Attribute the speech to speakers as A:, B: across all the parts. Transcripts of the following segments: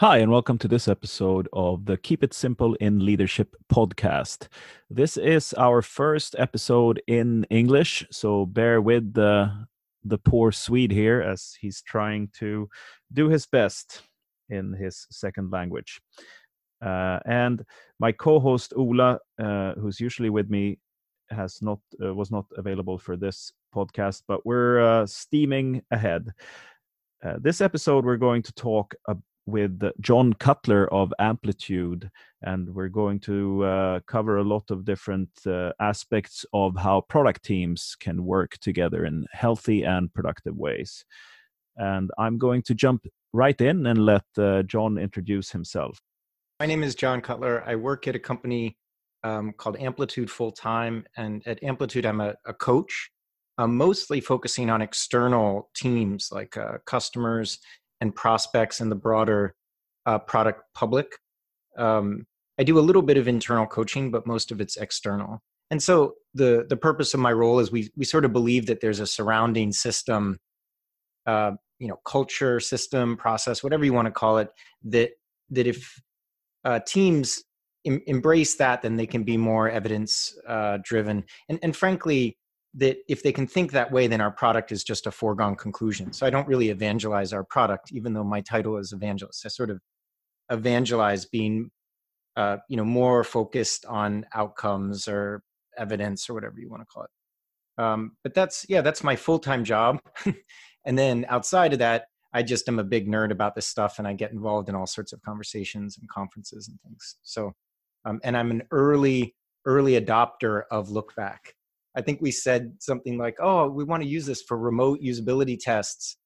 A: Hi, and welcome to this episode of the Keep It Simple in Leadership podcast. This is our first episode in English, so bear with the, the poor Swede here as he's trying to do his best in his second language. Uh, and my co-host Ola, uh, who's usually with me, has not uh, was not available for this podcast, but we're uh, steaming ahead. Uh, this episode, we're going to talk with John Cutler of Amplitude, and we're going to uh, cover a lot of different uh, aspects of how product teams can work together in healthy and productive ways. And I'm going to jump right in and let uh, John introduce himself.
B: My name is John Cutler. I work at a company um, called Amplitude Full Time, and at Amplitude, I'm a, a coach. I'm mostly focusing on external teams like uh, customers and prospects and the broader uh, product public. Um, I do a little bit of internal coaching, but most of it's external. And so the the purpose of my role is we we sort of believe that there's a surrounding system, uh, you know, culture, system, process, whatever you want to call it, that that if uh, teams em- embrace that, then they can be more evidence uh, driven. And and frankly, that if they can think that way, then our product is just a foregone conclusion. So I don't really evangelize our product, even though my title is evangelist. I sort of evangelize being, uh, you know, more focused on outcomes or evidence or whatever you want to call it. Um, but that's yeah, that's my full time job. and then outside of that, I just am a big nerd about this stuff, and I get involved in all sorts of conversations and conferences and things. So, um, and I'm an early early adopter of Lookback. I think we said something like, "Oh, we want to use this for remote usability tests."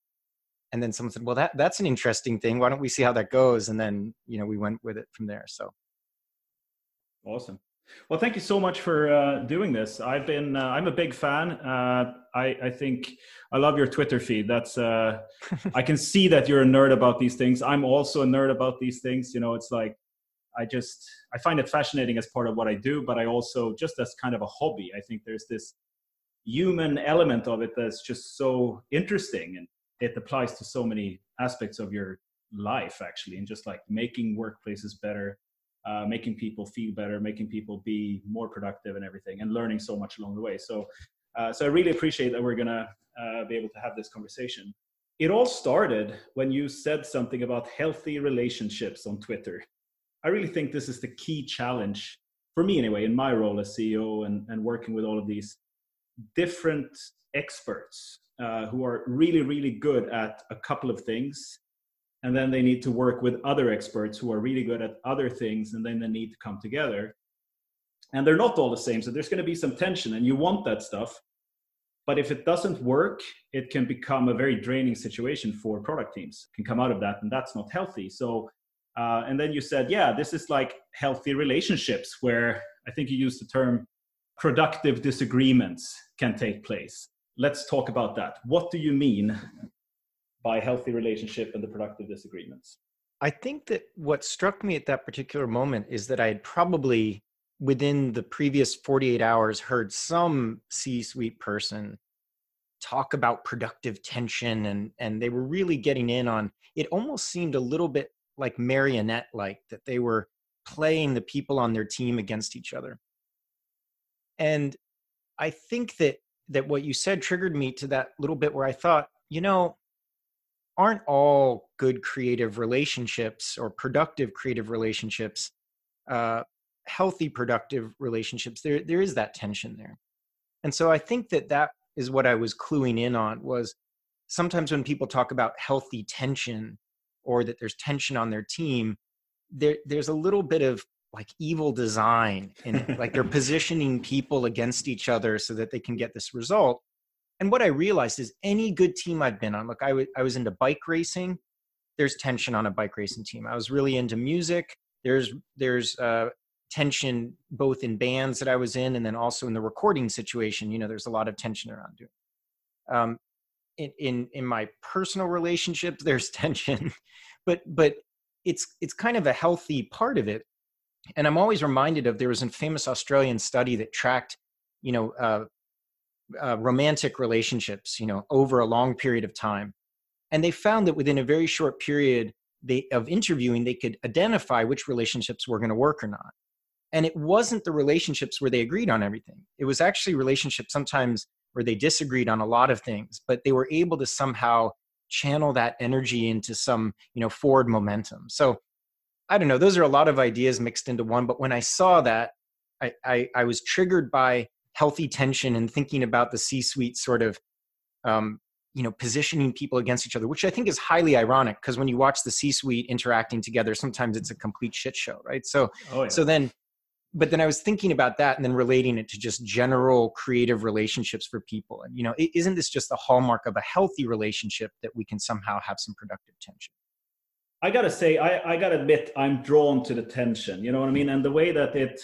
B: And then someone said, "Well, that that's an interesting thing. Why don't we see how that goes?" And then, you know, we went with it from there. So
A: Awesome. Well, thank you so much for uh, doing this. I've been, uh, I'm a big fan. Uh, I, I think I love your Twitter feed. That's, uh, I can see that you're a nerd about these things. I'm also a nerd about these things. You know, it's like I just I find it fascinating as part of what I do, but I also just as kind of a hobby. I think there's this human element of it that's just so interesting and it applies to so many aspects of your life actually and just like making workplaces better uh, making people feel better making people be more productive and everything and learning so much along the way so uh, so i really appreciate that we're gonna uh, be able to have this conversation it all started when you said something about healthy relationships on twitter I really think this is the key challenge for me anyway, in my role as CEO and, and working with all of these different experts uh, who are really, really good at a couple of things. And then they need to work with other experts who are really good at other things, and then they need to come together. And they're not all the same, so there's going to be some tension, and you want that stuff. But if it doesn't work, it can become a very draining situation for product teams. It can come out of that, and that's not healthy. So uh, and then you said, yeah, this is like healthy relationships where I think you used the term productive disagreements can take place. Let's talk about that. What do you mean by healthy relationship and the productive disagreements?
B: I think that what struck me at that particular moment is that I had probably within the previous 48 hours heard some C-suite person talk about productive tension and and they were really getting in on it almost seemed a little bit like marionette like that they were playing the people on their team against each other. And i think that that what you said triggered me to that little bit where i thought you know aren't all good creative relationships or productive creative relationships uh, healthy productive relationships? There there is that tension there. And so i think that that is what i was cluing in on was sometimes when people talk about healthy tension or that there's tension on their team there there's a little bit of like evil design in it like they're positioning people against each other so that they can get this result. And what i realized is any good team i've been on look I, w- I was into bike racing there's tension on a bike racing team. I was really into music there's there's uh, tension both in bands that i was in and then also in the recording situation you know there's a lot of tension around doing. Um, in in in my personal relationships there's tension but but it's it's kind of a healthy part of it. And i'm always reminded of there was a famous australian study that tracked you know uh, uh, romantic relationships you know over a long period of time. And they found that within a very short period they of interviewing they could identify which relationships were going to work or not. And it wasn't the relationships where they agreed on everything. It was actually relationships sometimes where they disagreed on a lot of things but they were able to somehow channel that energy into some you know forward momentum so i don't know those are a lot of ideas mixed into one but when i saw that i i, I was triggered by healthy tension and thinking about the c suite sort of um, you know positioning people against each other which i think is highly ironic because when you watch the c suite interacting together sometimes it's a complete shit show right so oh, yeah. so then but then i was thinking about that and then relating it to just general creative relationships for people. And you know isn't this just the hallmark of a healthy relationship that we can somehow have some productive tension?
A: I gotta say i, I gotta admit i'm drawn to the tension you know what i mean? And the way that it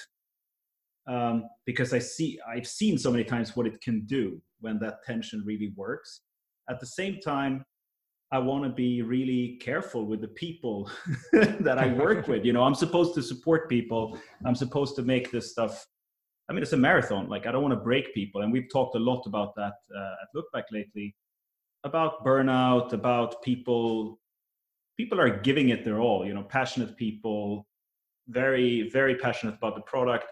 A: um, because i see i've seen so many times what it can do when that tension really works. At the same time i want to be really careful with the people that i work with you know? I'm supposed to support people. I'm supposed to make this stuff i mean it's a marathon like i don't want to break people and we've talked a lot about that uh, at Lookback lately about burnout about people people are giving it their all you know passionate people very very passionate about the product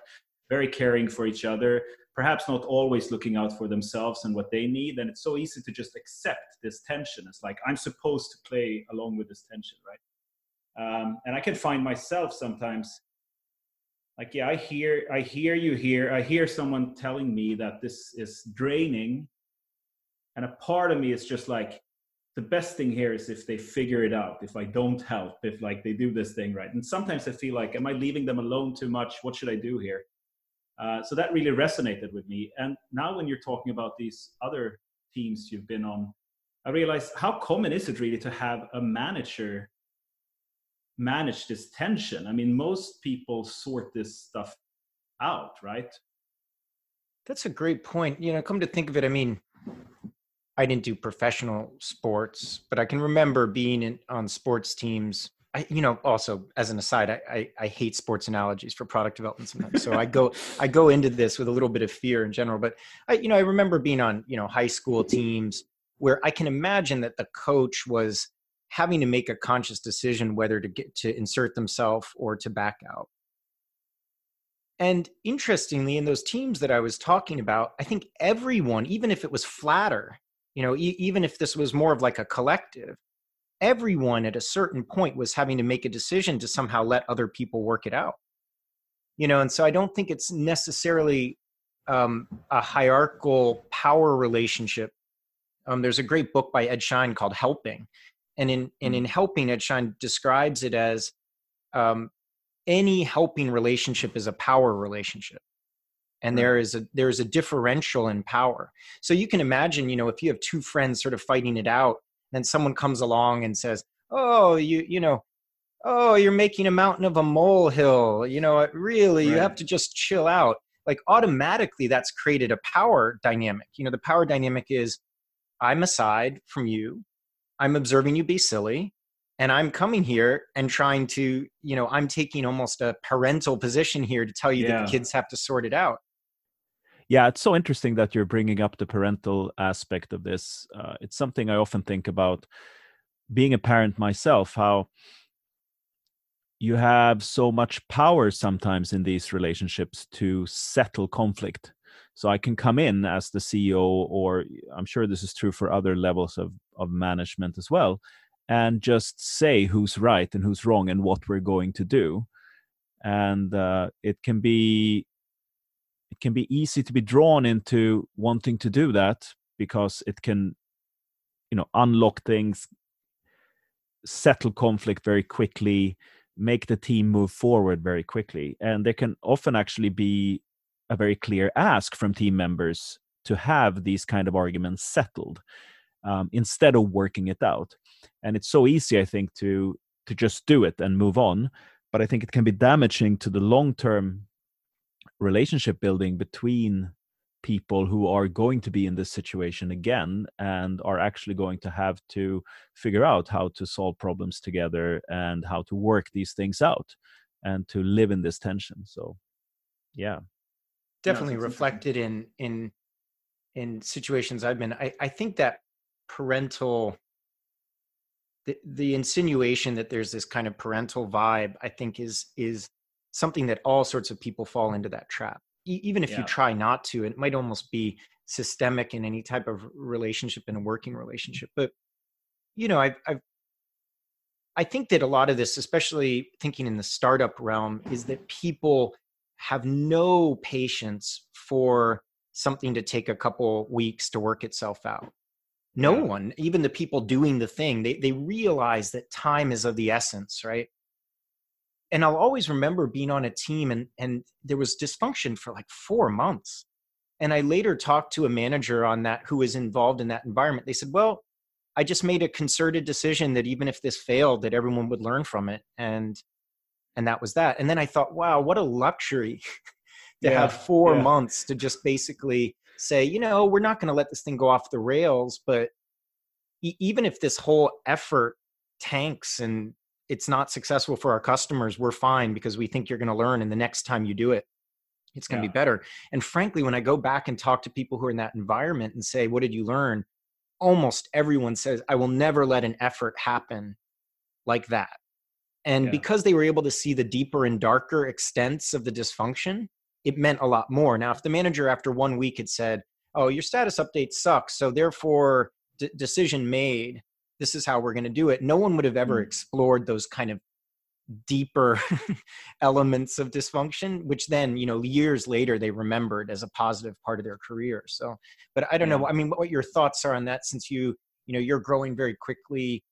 A: very caring for each other perhaps not always looking out for themselves and what they need and it's so easy to just accept this tension. It's like i'm supposed to play along with this tension right? Um, and i can find myself sometimes like yeah i hear i hear you here. I hear someone telling me that this is draining. And a part of me is just like the best thing here is if they figure it out if i don't help if like they do this thing right. And sometimes i feel like am i leaving them alone too much? What should i do here uh, so that really resonated with me. And now, when you're talking about these other teams you've been on, I realized how common is it really to have a manager manage this tension? I mean, most people sort this stuff out, right?
B: That's a great point. You know, come to think of it, I mean, I didn't do professional sports, but I can remember being in, on sports teams I, you know, also as an aside, I, I, I hate sports analogies for product development sometimes. So I go I go into this with a little bit of fear in general. But I, you know, I remember being on you know high school teams where I can imagine that the coach was having to make a conscious decision whether to get to insert themselves or to back out. And interestingly, in those teams that I was talking about, I think everyone, even if it was flatter, you know, e- even if this was more of like a collective, everyone at a certain point was having to make a decision to somehow let other people work it out. You know and so i don't think it's necessarily um, a hierarchical power relationship. Um, there's a great book by ed schein called helping and in and in mm. helping ed schein describes it as um, any helping relationship is a power relationship and there is a there is a differential in power. So you can imagine you know if you have two friends sort of fighting it out then someone comes along and says oh you you know oh you're making a mountain of a molehill you know really right. you have to just chill out like automatically that's created a power dynamic you know the power dynamic is i'm aside from you i'm observing you be silly and i'm coming here and trying to you know i'm taking almost a parental position here to tell you yeah. that the kids have to sort it out
C: yeah it's so interesting that you're bringing up the parental aspect of this uh, it's something i often think about being a parent myself how you have so much power sometimes in these relationships to settle conflict. So i can come in as the ceo or i'm sure this is true for other levels of, of management as well and just say who's right and who's wrong and what we're going to do. And uh, it can be it can be easy to be drawn into wanting to do that because it can you know unlock things settle conflict very quickly make the team move forward very quickly. And there can often actually be a very clear ask from team members to have these kind of arguments settled um, instead of working it out. And it's so easy i think to to just do it and move on. But i think it can be damaging to the long term relationship building between people who are going to be in this situation again and are actually going to have to figure out how to solve problems together and how to work these things out and to live in this tension. So yeah.
B: Definitely no, reflected in in in situations i've been i i think that parental the, the insinuation that there's this kind of parental vibe i think is is something that all sorts of people fall into that trap e- even if
A: Yeah.
B: you try not to it might almost be systemic in any type of relationship in a working relationship but you know i've, I've i think that a lot of this especially thinking in the startup realm is that people have no patience for something to take a couple weeks to work itself out no
A: Yeah.
B: one even the people doing the thing they, they realize that time is of the essence right and i'll always remember being on a team and and there was dysfunction for like four months. And i later talked to a manager on that who was involved in that environment. They said well i just made a concerted decision that even if this failed that everyone would learn from it. And and that was that. And then i thought wow what a luxury to
A: Yeah,
B: have four
A: yeah.
B: months to just basically say you know we're not going to let this thing go off the rails but e- even if this whole effort tanks and it's not successful for our customers we're fine because we think you're going to learn and the next time you do it it's going to
A: Yeah.
B: be better and frankly when i go back and talk to people who are in that environment and say what did you learn almost everyone says i will never let an effort happen like that and
A: Yeah.
B: because they were able to see the deeper and darker extents of the dysfunction it meant a lot more now if the manager after one week had said oh your status update sucks so therefore d- decision made this is how we're going to do it. No one would have ever
A: Mm.
B: explored those kind of deeper elements of dysfunction which then you know years later they remembered as a positive part of their career so but i don't know i mean what your thoughts are on that since you you know you're growing very quickly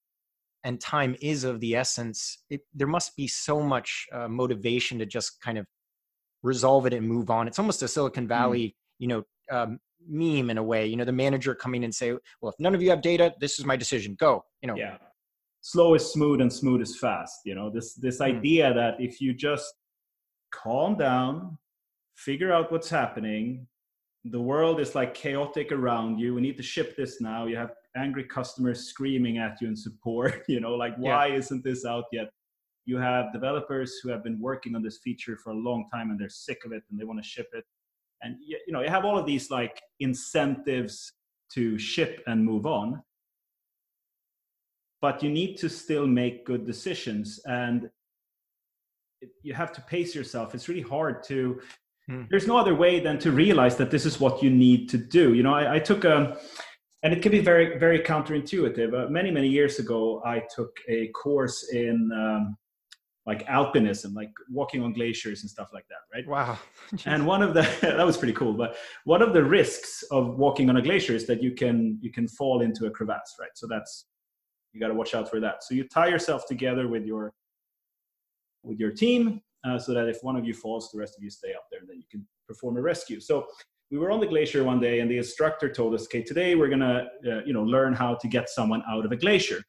B: and time is of the essence it, there must be so much uh, motivation to just kind of resolve it and move on. It's almost a silicon valley you know um, meme in a way you know the manager coming and say well if none of you have data this is my decision. Go you know.
A: Yeah. Slow is smooth and smooth is fast you know? This this
B: Hmm.
A: idea that if you just calm down figure out what's happening the world is like chaotic around you we need to ship this now you have angry customers screaming at you in support you know? Like
B: Yeah.
A: why isn't this out yet? You have developers who have been working on this feature for a long time and they're sick of it and they want to ship it and you know you have all of these like incentives to ship and move on. But you need to still make good decisions and it- you have to pace yourself. It's really hard to
B: Hmm.
A: there's no other way than to realize that this is what you need to do. You know i, I took a and it can be very very counterintuitive uh, many many years ago i took a course in um, like alpinism like walking on glaciers and stuff like that right?
B: Wow.
A: And one of the that was pretty cool but one of the risks of walking on a glacier is that you can you can fall into a crevasse right? So that's you got to watch out for that. So you tie yourself together with your with your team uh, so that if one of you falls the rest of you stay up there and then you can perform a rescue. So we were on the glacier one day and the instructor told us okay today we're going to uh, you know learn how to get someone out of a glacier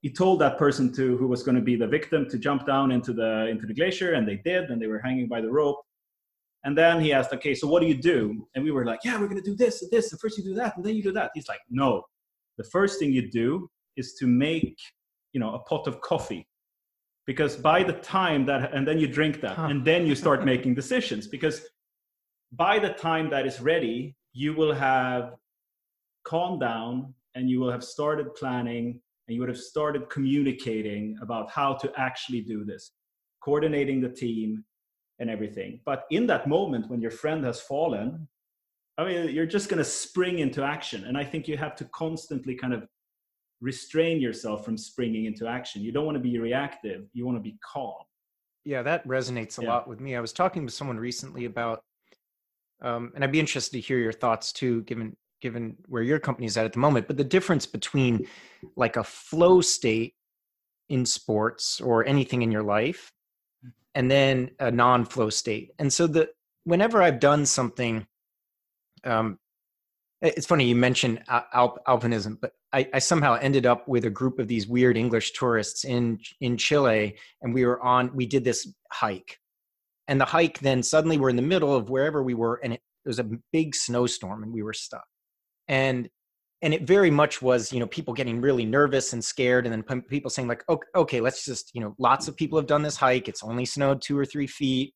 A: he told that person to who was going to be the victim to jump down into the into the glacier and they did and they were hanging by the rope. And then he asked okay so what do you do? And we were like yeah we're going to do this and this and first you do that and then you do that. He's like no. The first thing you do is to make you know a pot of coffee. Because by the time that and then you drink that
B: Huh.
A: and then you start making decisions. Because by the time that is ready you will have calmed down and you will have started planning and you would have started communicating about how to actually do this coordinating the team and everything but in that moment when your friend has fallen i mean you're just going to spring into action and i think you have to constantly kind of restrain yourself from springing into action you don't want to be reactive you want to be calm
B: Yeah, that resonates a
A: Yeah.
B: lot with me. I was talking with someone recently about, um, and I'd be interested to hear your thoughts too, given given where your company is at at the moment. But the difference between like a flow state in sports or anything in your life, and then a non-flow state. And so the whenever I've done something, um, it's funny you mentioned alp- alpinism, but I, I somehow ended up with a group of these weird English tourists in in Chile, and we were on. We did this hike, and the hike then suddenly we're in the middle of wherever we were, and it, it was a big snowstorm, and we were stuck, and and it very much was you know people getting really nervous and scared, and then p- people saying like okay, okay, let's just you know lots of people have done this hike. It's only snowed two or three feet.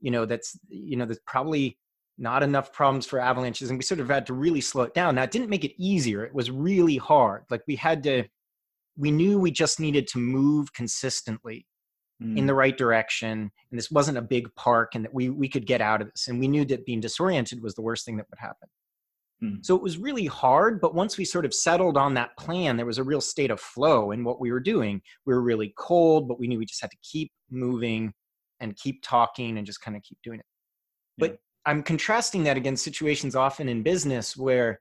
B: You know that's you know there's probably not enough problems for avalanches and we sort of had to really slow it down now it didn't make it easier it was really hard like we had to we knew we just needed to move consistently mm. in the right direction and this wasn't a big park and that we we could get out of this and we knew that being disoriented was the worst thing that would happen. Hmm. so it was really hard but once we sort of settled on that plan there was a real state of flow in what we were doing. We were really cold but we knew we just had to keep moving and keep talking and just kind of keep doing it. Yeah. but i'm contrasting that against situations often in business where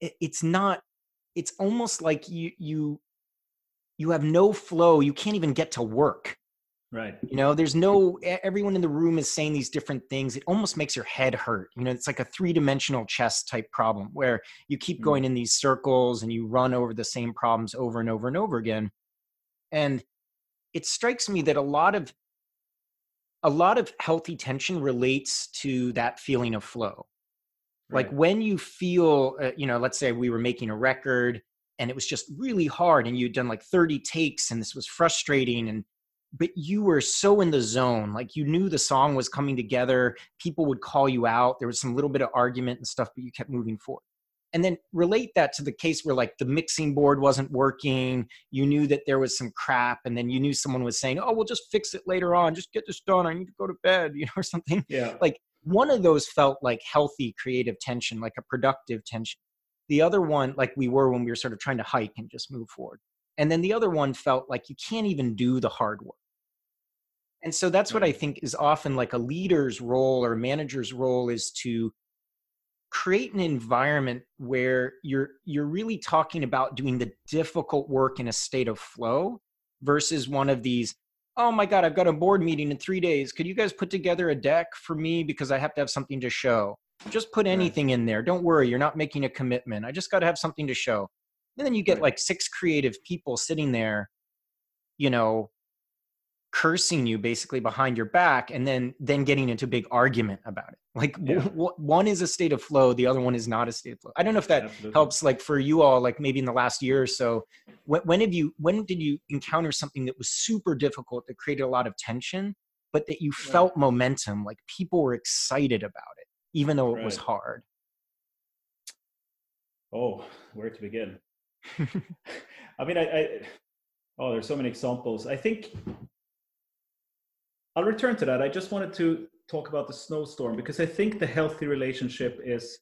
B: it's not it's almost like you you you have no flow. You can't even get to work
A: right
B: you know there's no everyone in the room is saying these different things it almost makes your head hurt you know it's like a three-dimensional chess type problem where you keep going mm. in these circles and you run over the same problems over and over and over again and it strikes me that a lot of a lot of healthy tension relates to that feeling of flow right. like when you feel uh, you know let's say we were making a record and it was just really hard and you'd done like 30 takes and this was frustrating and but you were so in the zone like you knew the song was coming together people would call you out there was some little bit of argument and stuff but you kept moving forward. And then relate that to the case where like the mixing board wasn't working you knew that there was some crap and then you knew someone was saying oh we'll just fix it later on just get this done i need to go to bed you know or something.
A: Yeah.
B: Like one of those felt like healthy creative tension like a productive tension. The other one, like we were when we were sort of trying to hike and just move forward. And then the other one felt like you can't even do the hard work. And so that's what I mm. think is often like a leader's role or a manager's role is to create an environment where you're you're really talking about doing the difficult work in a state of flow versus one of these oh my god i've got a board meeting in 3 days could you guys put together a deck for me because i have to have something to show just put anything in there. Don't worry, you're not making a commitment. I just got to have something to show. And then you get right. like six creative people sitting there, you know, cursing you basically behind your back and then then getting into a big argument about it like yeah. w- w- one is a state of flow the other one is not a state of flow i don't know if that Absolutely. helps like for you all like maybe in the last year or so when, when have you when did you encounter something that was super difficult that created a lot of tension but that you right. felt momentum like people were excited about it even though it right. was hard?
A: Oh, where to begin? I mean, I, I, oh, there's so many examples. I think I'll return to that. I just wanted to talk about the snowstorm because I think the healthy relationship is,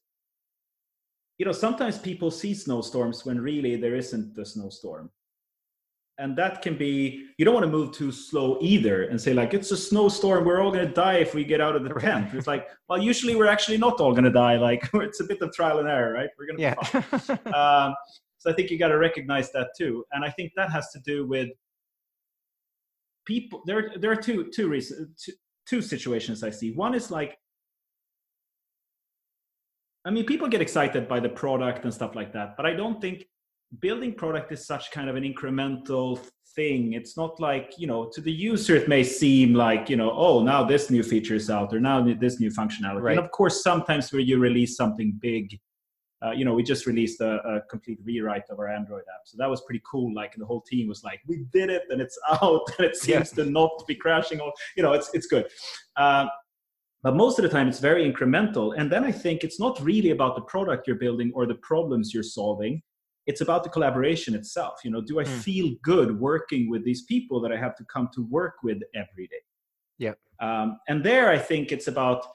A: you know, sometimes people see snowstorms when really there isn't a snowstorm. And that can be you don't want to move too slow either and say like it's a snowstorm. We're all going to die if we get out of the tent. It's like well usually we're actually not all going to die. Like it's a bit of trial and error right? We're going to yeah. um, so i think you got to recognize that too and i think that has to do with people there there are two two reasons two, two situations i see one is like i mean people get excited by the product and stuff like that but i don't think building product is such kind of an incremental thing it's not like you know to the user it may seem like you know oh now this new feature is out or now this new functionality right. and of course sometimes where you release something big uh, you know we just released a, a, complete rewrite of our android app. So that was pretty cool. Like the whole team was like we did it and it's out and it seems yeah. to not be crashing or you know it's it's good. Uh, but most of the time it's very incremental. And then i think it's not really about the product you're building or the problems you're solving. It's about the collaboration itself. You know do i mm. feel good working with these people that i have to come to work with every day?
B: Yeah
A: um, and there i think it's about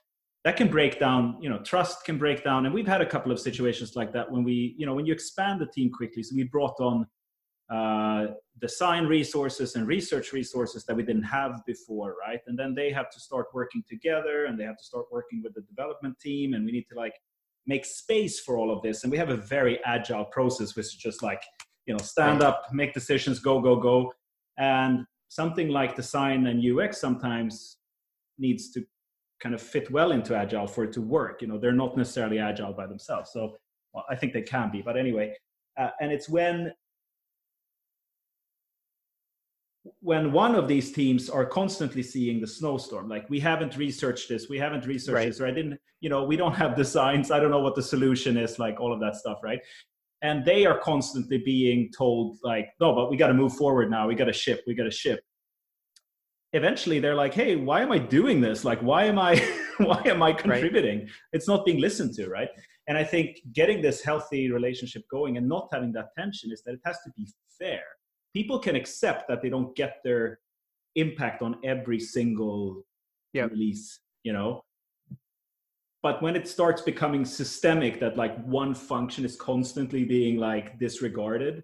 A: that can break down you know trust can break down. And we've had a couple of situations like that when we you know when you expand the team quickly. So we brought on uh, design resources and research resources that we didn't have before right? And then they have to start working together and they have to start working with the development team and we need to like make space for all of this. And we have a very agile process which is just like you know stand up make decisions go go go. And something like design and ux sometimes needs to kind of fit well into agile for it to work. You know they're not necessarily agile by themselves so well, i think they can be but anyway uh, and it's when when one of these teams are constantly seeing the snowstorm like we haven't researched this we haven't researched right. this or i didn't you know we don't have designs i don't know what the solution is like all of that stuff right? And they are constantly being told like no but we got to move forward now we got to ship we got to ship eventually they're like hey why am i doing this? Like why am i why am i contributing? Right. it's not being listened to right? And i think getting this healthy relationship going and not having that tension is that it has to be fair. People can accept that they don't get their impact on every single yep. release you know? But when it starts becoming systemic that like one function is constantly being like disregarded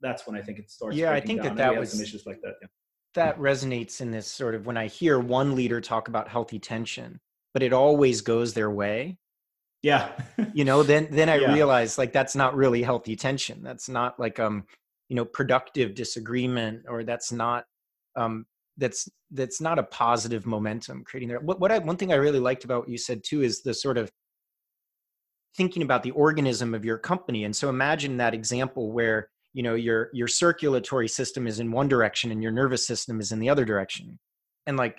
A: that's when i think it starts
B: yeah i think that that was
A: some issues like that yeah
B: that resonates in this sort of when I hear one leader talk about healthy tension, but it always goes their way.
A: Yeah.
B: you know, then then I yeah. realize like that's not really healthy tension. That's not like um, you know, productive disagreement or that's not um that's that's not a positive momentum creating there. What what I one thing I really liked about what you said too is the sort of thinking about the organism of your company. And so imagine that example where you know your your circulatory system is in one direction and your nervous system is in the other direction and like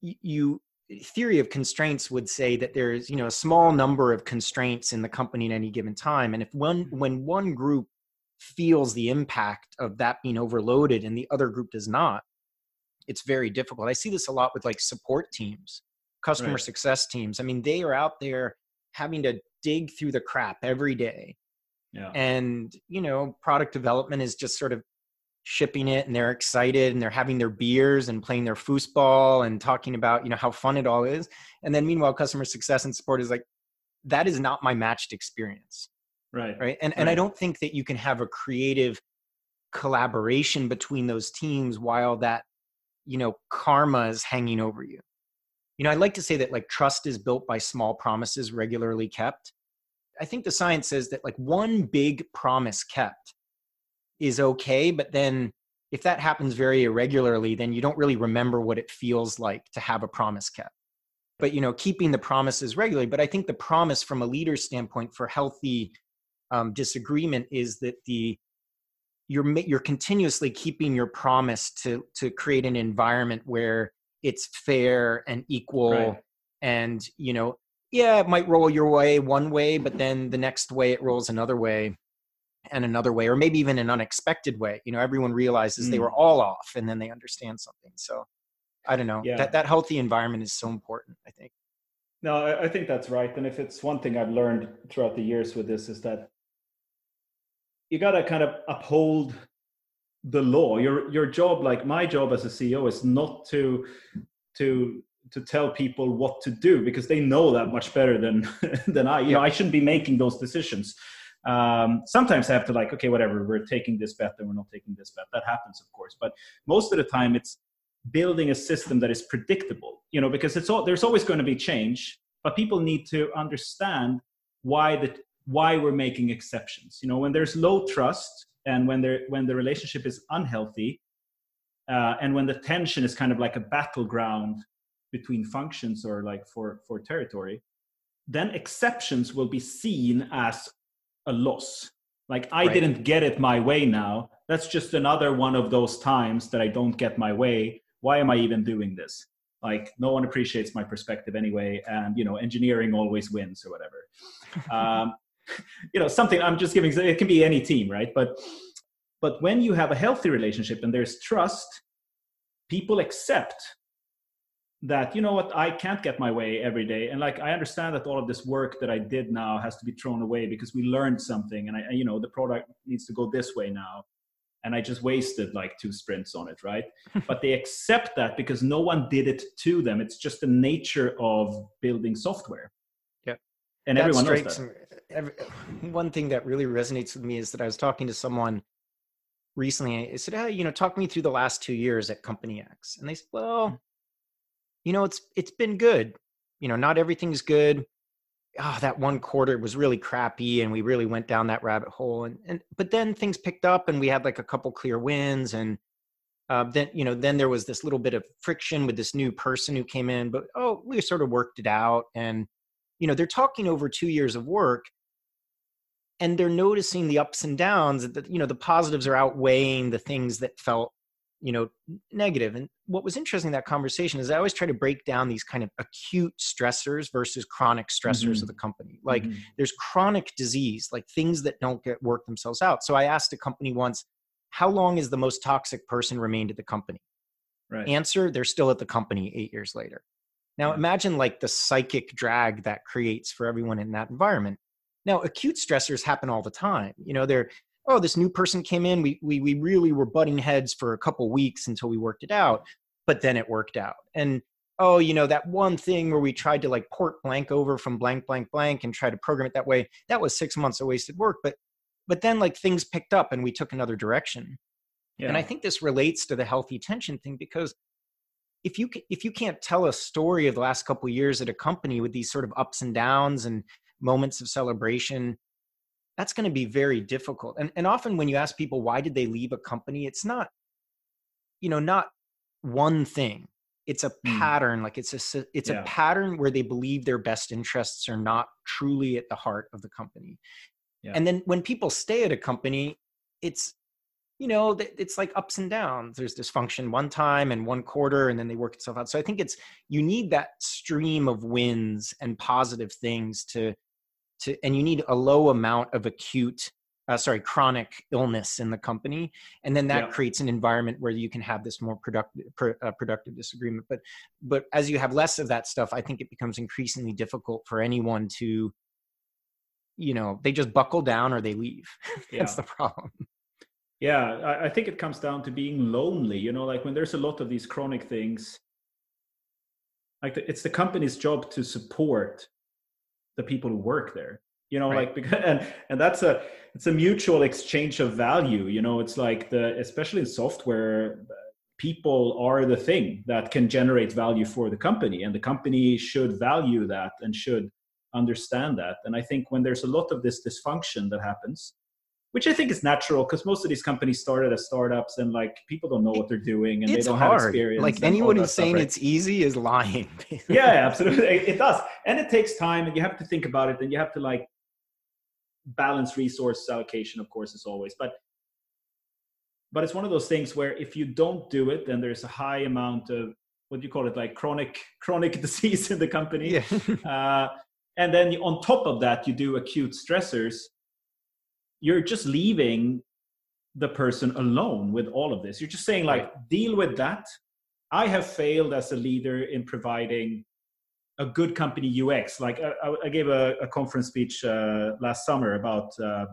B: you theory of constraints would say that there's you know a small number of constraints in the company at any given time and if one mm-hmm. when one group feels the impact of that being overloaded and the other group does not it's very difficult i see this a lot with like support teams customer right. success teams i mean they are out there having to dig through the crap every day
A: yeah.
B: And, you know, product development is just sort of shipping it and they're excited and they're having their beers and playing their foosball and talking about, you know, how fun it all is. And then meanwhile, customer success and support is like, that is not my matched experience.
A: Right.
B: Right. And right. and I don't think that you can have a creative collaboration between those teams while that, you know, karma is hanging over you. You know, I like to say that like trust is built by small promises regularly kept I think the science says that like one big promise kept is okay, but then if that happens very irregularly, then you don't really remember what it feels like to have a promise kept. But you know, keeping the promises regularly. But I think the promise from a leader's standpoint for healthy um, disagreement is that the you're you're continuously keeping your promise to to create an environment where it's fair and equal right. and you know yeah, it might roll your way one way, but then the next way it rolls another way and another way, or maybe even an unexpected way. You know, everyone realizes mm. they were mm. all off and then they understand something. So I don't know. Yeah. That that healthy environment is so important, I think.
A: No, I, I think that's right. And if it's one thing I've learned throughout the years with this is that you gotta kind of uphold the law. Your your job, like my job as a CEO, is not to to to tell people what to do because they know that much better than than I. You yeah. know, I shouldn't be making those decisions. Um, sometimes I have to like, okay, whatever, we're taking this bet and we're not taking this bet. That happens, of course, but most of the time it's building a system that is predictable. You know, because it's all there's always going to be change, but people need to understand why the why we're making exceptions. You know, when there's low trust and when there when the relationship is unhealthy, uh, and when the tension is kind of like a battleground between functions or like for for territory then exceptions will be seen as a loss. Like i right. didn't get it my way now. That's just another one of those times that i don't get my way. Why am i even doing this? Like no one appreciates my perspective anyway and you know engineering always wins or whatever. Um, you know something i'm just giving it can be any team right? But but when you have a healthy relationship and there's trust people accept that you know what? I can't get my way every day. And like i understand that all of this work that i did now has to be thrown away because we learned something and i you know the product needs to go this way now and i just wasted like two sprints on it right? But they accept that because no one did it to them. It's just the nature of building software.
B: Yeah
A: and that everyone knows that.
B: Every, one thing that really resonates with me is that i was talking to someone recently i said hey you know talk me through the last two years at company x. And they said well you know, it's it's been good. You know, not everything's good. Oh, that one quarter was really crappy, and we really went down that rabbit hole. And and but then things picked up, and we had like a couple clear wins, and uh, then you know then there was this little bit of friction with this new person who came in. But oh, we sort of worked it out, and you know they're talking over two years of work, and they're noticing the ups and downs. That you know the positives are outweighing the things that felt you know negative and what was interesting in that conversation is i always try to break down these kind of acute stressors versus chronic stressors mm-hmm. of the company like mm-hmm. there's chronic disease like things that don't get work themselves out so i asked a company once how long is the most toxic person remained at the company
A: Right.
B: Answer, they're still at the company eight years later. Now
A: Yeah.
B: imagine like the psychic drag that creates for everyone in that environment. Now acute stressors happen all the time. You know, they're oh, this new person came in, we we we really were butting heads for a couple weeks until we worked it out, but then it worked out. And oh, you know, that one thing where we tried to like port blank over from blank blank blank and try to program it that way, that was 6 months of wasted work, but but then like things picked up and we took another direction.
A: Yeah.
B: And I think this relates to the healthy tension thing because if you if you can't tell a story of the last couple of years at a company with these sort of ups and downs and moments of celebration, that's going to be very difficult. And and often when you ask people why did they leave a company, it's not you know not one thing. It's a
A: Hmm.
B: pattern. Like it's a, it's
A: Yeah.
B: a pattern where they believe their best interests are not truly at the heart of the company.
A: Yeah.
B: And then when people stay at a company, it's you know it's like ups and downs there's dysfunction one time and one quarter and then they work itself out so i think it's you need that stream of wins and positive things to to and you need a low amount of acute uh, sorry chronic illness in the company and then that
A: Yeah.
B: creates an environment where you can have this more productive pr- uh, productive disagreement but but as you have less of that stuff i think it becomes increasingly difficult for anyone to you know they just buckle down or they leave that's
A: Yeah.
B: the problem
A: Yeah, I, I think it comes down to being lonely. You know, like when there's a lot of these chronic things, like the, it's the company's job to support the people who work there. You know,
B: Right.
A: like because and and that's a it's a mutual exchange of value. You know, it's like the especially in software, people are the thing that can generate value for the company, and the company should value that and should understand that. And I think when there's a lot of this dysfunction that happens, which I think is natural because most of these companies started as startups and like people don't know what they're doing and
B: it's
A: they don't have
B: hard.
A: experience.
B: Like anyone who's
A: stuff,
B: saying
A: right?
B: it's easy is lying.
A: yeah, absolutely, it it does, and it takes time, and you have to think about it, and you have to like balance resource allocation, of course, as always, but. But it's one of those things where if you don't do it, then there's a high amount of what do you call it, like chronic chronic disease in the company.
B: yeah.
A: Uh, and then on top of that, you do acute stressors. You're just leaving the person alone with all of this. You're just saying, like, deal with that. I have failed as a leader in providing a good company UX. Like, I, I- I gave a, a conference speech uh, last summer about, uh,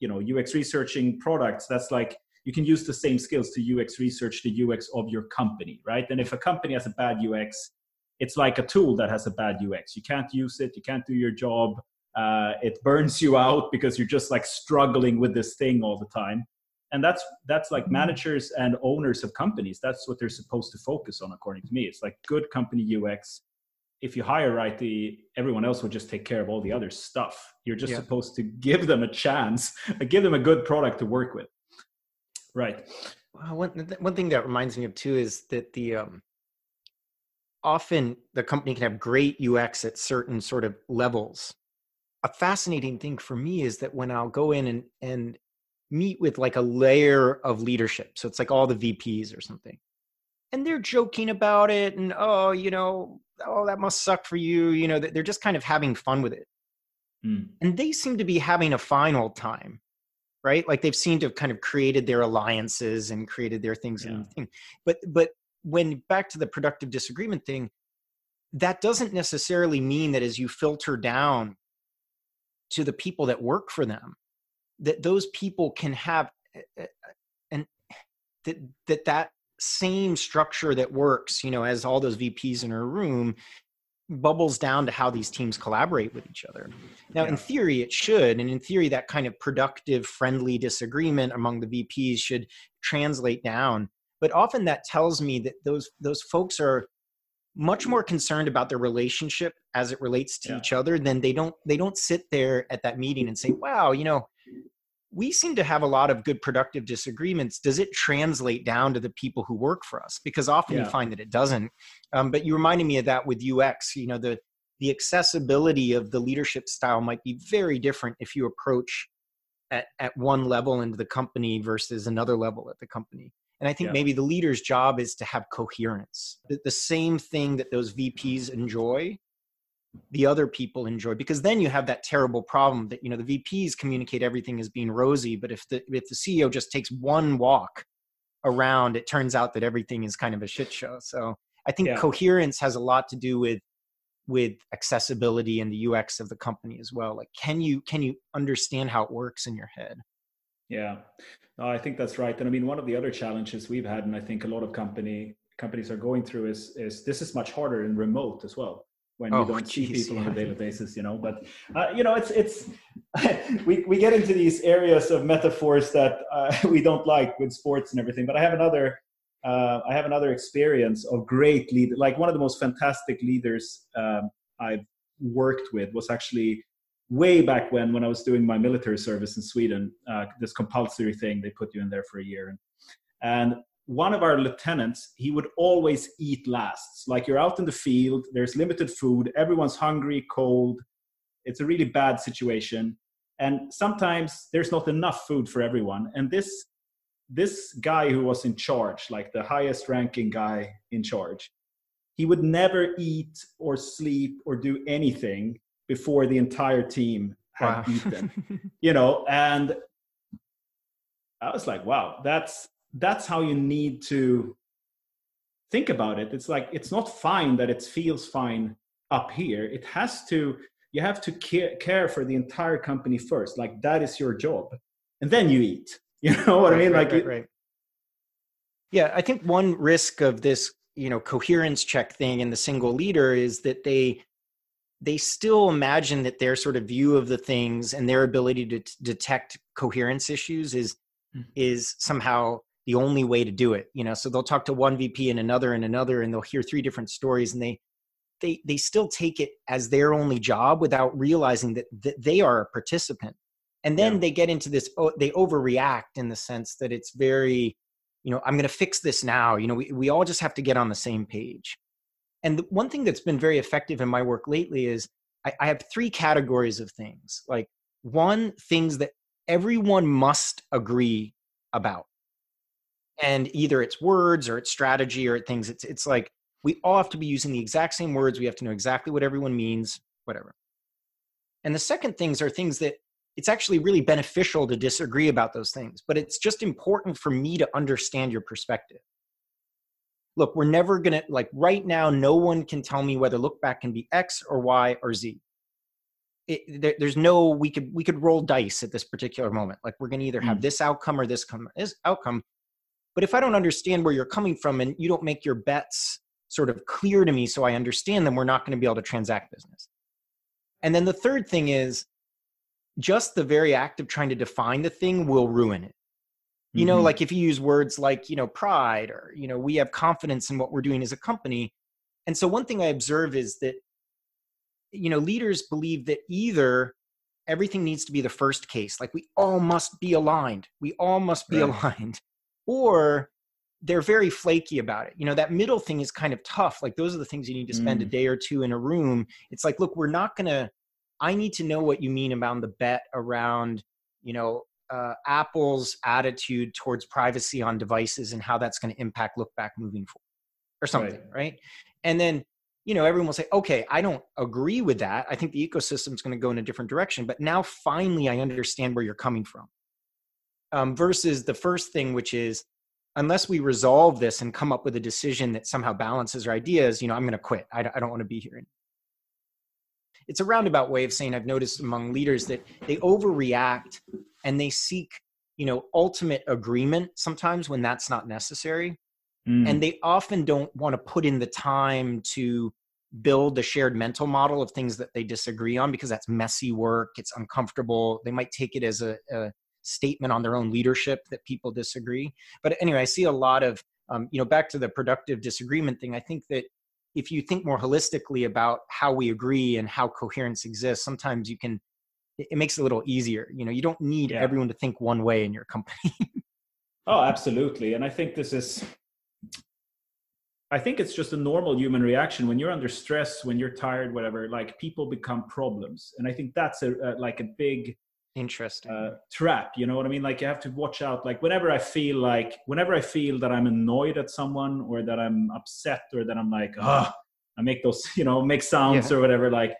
A: you know, UX researching products. That's like you can use the same skills to UX research the UX of your company, right? And if a company has a bad UX, it's like a tool that has a bad UX. You can't use it. You can't do your job. Uh, it burns you out because you're just like struggling with this thing all the time. And that's that's like managers and owners of companies. That's what they're supposed to focus on, according to me. It's like good company UX. If you hire right, the everyone else will just take care of all the other stuff. You're just
B: Yeah.
A: supposed to give them a chance, give them a good product to work with. Right.
B: Well, one, one thing that reminds me of too is that the um, often the company can have great UX at certain sort of levels. A fascinating thing for me is that when I'll go in and and meet with like a layer of leadership, so it's like all the VPs or something, and they're joking about it, and oh, you know, oh that must suck for you, you know, they're just kind of having fun with it
A: Mm.
B: and they seem to be having a fine old time right like they've seemed to have kind of created their alliances and created their things
A: Yeah.
B: and thing but but when back to the productive disagreement thing that doesn't necessarily mean that as you filter down to the people that work for them that those people can have uh, and that that that same structure that works you know as all those vps in a room bubbles down to how these teams collaborate with each other now, in theory, it should, and in theory, that kind of productive, friendly disagreement among the VPs should translate down. But often, that tells me that those those folks are much more concerned about their relationship as it relates to
A: Yeah.
B: each other than they don't they don't sit there at that meeting and say, "Wow, you know." We seem to have a lot of good productive disagreements. Does it translate down to the people who work for us? Because often you find that it doesn't. Um, but you reminded me of that with UX. You know, the the accessibility of the leadership style might be very different if you approach at, at one level into the company versus another level at the company. And I think
A: Yeah.
B: maybe the leader's job is to have coherence. The, the same thing that those VPs enjoy, the other people enjoy, because then you have that terrible problem that you know the VPs communicate everything as being rosy, but if the if the CEO just takes one walk around, it turns out that everything is kind of a shit show. So I think
A: Yeah.
B: coherence has a lot to do with with accessibility and the UX of the company as well. Like, can you can you understand how it works in your head?
A: Yeah, no, I think that's right. And I mean, one of the other challenges we've had, and I think a lot of company companies are going through, is is this is much harder in remote as well when
B: Oh,
A: you don't see
B: geez,
A: people on a daily basis. You know, but uh, you know, it's it's we we get into these areas of metaphors that uh, we don't like with sports and everything. But I have another. Uh, I have another experience of great lead. Like one of the most fantastic leaders um, I've worked with was actually way back when when I was doing my military service in Sweden, uh, this compulsory thing they put you in there for a year, and, one of our lieutenants he would always eat last. Like you're out in the field, there's limited food, everyone's hungry, cold. It's a really bad situation, and sometimes there's not enough food for everyone. And this this guy who was in charge, like the highest ranking guy in charge, he would never eat or sleep or do anything before the entire team had eaten you know and i was like wow that's that's how you need to think about it. It's like it's not fine that it feels fine up here. It has to you have to care, care for the entire company first. Like that is your job. And then you eat. You know what i mean?
B: right,
A: like
B: right, right. Yeah, I think one risk of this, you know, coherence check thing in the single leader is that they they still imagine that their sort of view of the things and their ability to t- detect coherence issues is
A: Mm.
B: is somehow the only way to do it. You know, so they'll talk to one VP and another and another, and they'll hear three different stories, and they they they still take it as their only job without realizing that, that they are a participant and then
A: Yeah.
B: they get into this oh, they overreact in the sense that it's very you know i'm going to fix this now you know we, we all just have to get on the same page and the one thing that's been very effective in my work lately is I, I have three categories of things. Like one things that everyone must agree about. And either it's words or it's strategy or it things it's it's like we all have to be using the exact same words. We have to know exactly what everyone means whatever. And the second things are things that it's actually really beneficial to disagree about those things but it's just important for me to understand your perspective look we're never going to like right now no one can tell me whether Lookback can be x or y or z. It, there, there's no we could we could roll dice at this particular moment. Like we're going to either have
A: Mm.
B: this outcome or this come this outcome. But if i don't understand where you're coming from and you don't make your bets sort of clear to me so i understand them we're not going to be able to transact business. And then the third thing is just the very act of trying to define the thing will ruin it you know
A: Mhm.
B: like if you use words like you know pride or you know we have confidence in what we're doing as a company and so one thing i observe is that you know leaders believe that either everything needs to be the first case like we all must be aligned we all must be
A: Right.
B: aligned or they're very flaky about it you know that middle thing is kind of tough like those are the things you need to spend a
A: Mm.
B: day or two in a room it's like look we're not going to i need to know what you mean about the bet around you know uh, apple's attitude towards privacy on devices and how that's going to impact Lookback moving forward or something right, and then you know everyone will say okay i don't agree with that. I think the ecosystem is going to go in a different direction but now finally i understand where you're coming from. Um, versus the first thing which is unless we resolve this and come up with a decision that somehow balances our ideas you know i'm going to quit. I, I don't want to be here it's a roundabout way of saying i've noticed among leaders that they overreact and they seek you know ultimate agreement sometimes when that's not necessary
A: Mm.
B: and they often don't want to put in the time to build a shared mental model of things that they disagree on because that's messy work it's uncomfortable they might take it as a, a statement on their own leadership that people disagree but anyway i see a lot of um, you know back to the productive disagreement thing i think that if you think more holistically about how we agree and how coherence exists sometimes you can it, makes it a little easier you know you don't need
A: Yeah.
B: everyone to think one way in your company
A: Oh, absolutely. And I think this is, I think it's just a normal human reaction when you're under stress, when you're tired, whatever. Like people become problems, and I think that's a, a like a big
B: interesting
A: uh, trap. You know what I mean? Like you have to watch out. Like whenever I feel like, whenever I feel that I'm annoyed at someone, or that I'm upset, or that I'm like, ah, I make those, you know, make sounds
B: Yeah.
A: or whatever. Like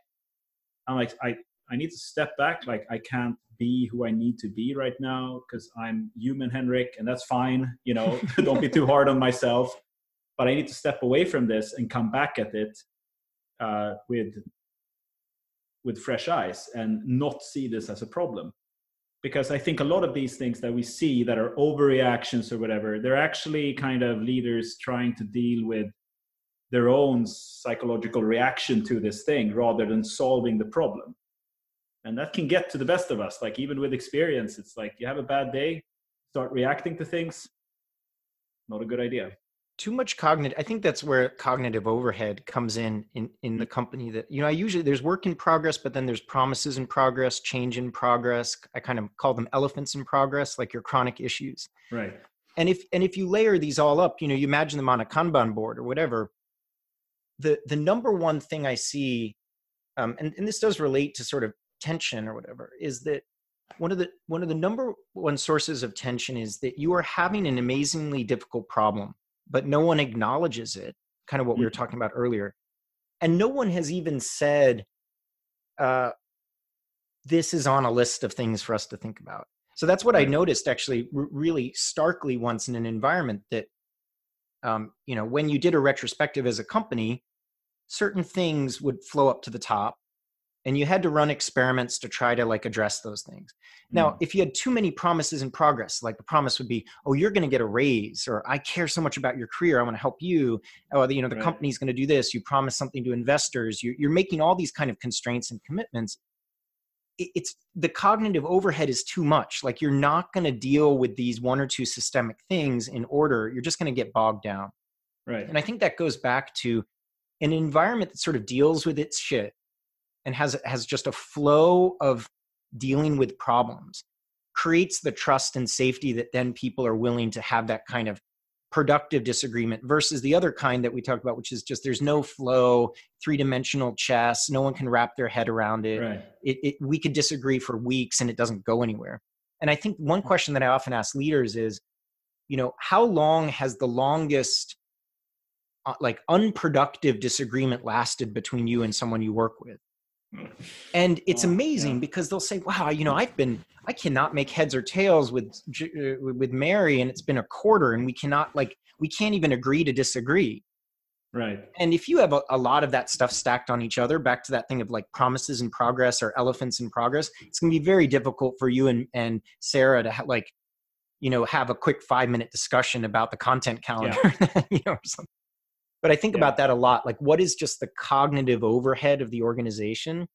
A: I'm like, I I need to step back. Like I can't be who I need to be right now because I'm human, Henrik, and that's fine. You know, don't be too hard on myself. But I need to step away from this and come back at it uh, with with fresh eyes and not see this as a problem. Because I think a lot of these things that we see that are overreactions or whatever, they're actually kind of leaders trying to deal with their own psychological reaction to this thing rather than solving the problem and that can get to the best of us. Like even with experience it's like you have a bad day start reacting to things. Not a good idea.
B: Too much cognitive i think that's where cognitive overhead comes in in in the company that you know i usually there's work in progress but then there's promises in progress change in progress. I kind of call them elephants in progress like your chronic issues.
A: Right.
B: And if and if you layer these all up you know you imagine them on a kanban board or whatever the the number one thing i see um, and, and this does relate to sort of tension or whatever is that one of the one of the number one sources of tension is that you are having an amazingly difficult problem but no one acknowledges it kind of what we were mm. talking about earlier. And no one has even said uh, this is on a list of things for us to think about. So that's what i noticed actually r- really starkly once in an environment that um, you know when you did a retrospective as a company certain things would flow up to the top and you had to run experiments to try to like address those things. Now mm. if you had too many promises in progress like the promise would be oh you're going to get a raise or i care so much about your career i want to help you oh you know the right. company's going to do this you promise something to investors you're, you're making all these kind of constraints and commitments. It's the cognitive overhead is too much. Like you're not going to deal with these one or two systemic things in order you're just going to get bogged down.
A: Right.
B: And i think that goes back to an environment that sort of deals with its shit and has has just a flow of dealing with problems creates the trust and safety that then people are willing to have that kind of productive disagreement versus the other kind that we talked about which is just there's no flow three-dimensional chess no one can wrap their head around it.
A: Right.
B: it, it we could disagree for weeks and it doesn't go anywhere and i think one question that i often ask leaders is you know how long has the longest uh, like unproductive disagreement lasted between you and someone you work with and it's oh, amazing yeah. because they'll say wow you know i've been i cannot make heads or tails with uh, with mary and it's been a quarter and we cannot like we can't even agree to disagree
A: right
B: and if you have a, a lot of that stuff stacked on each other back to that thing of like promises in progress or elephants in progress it's going to be very difficult for you and and sarah to ha- like you know have a quick five minute discussion about the content calendar yeah. you know but i think yeah. about that a lot like what is just the cognitive overhead of the organization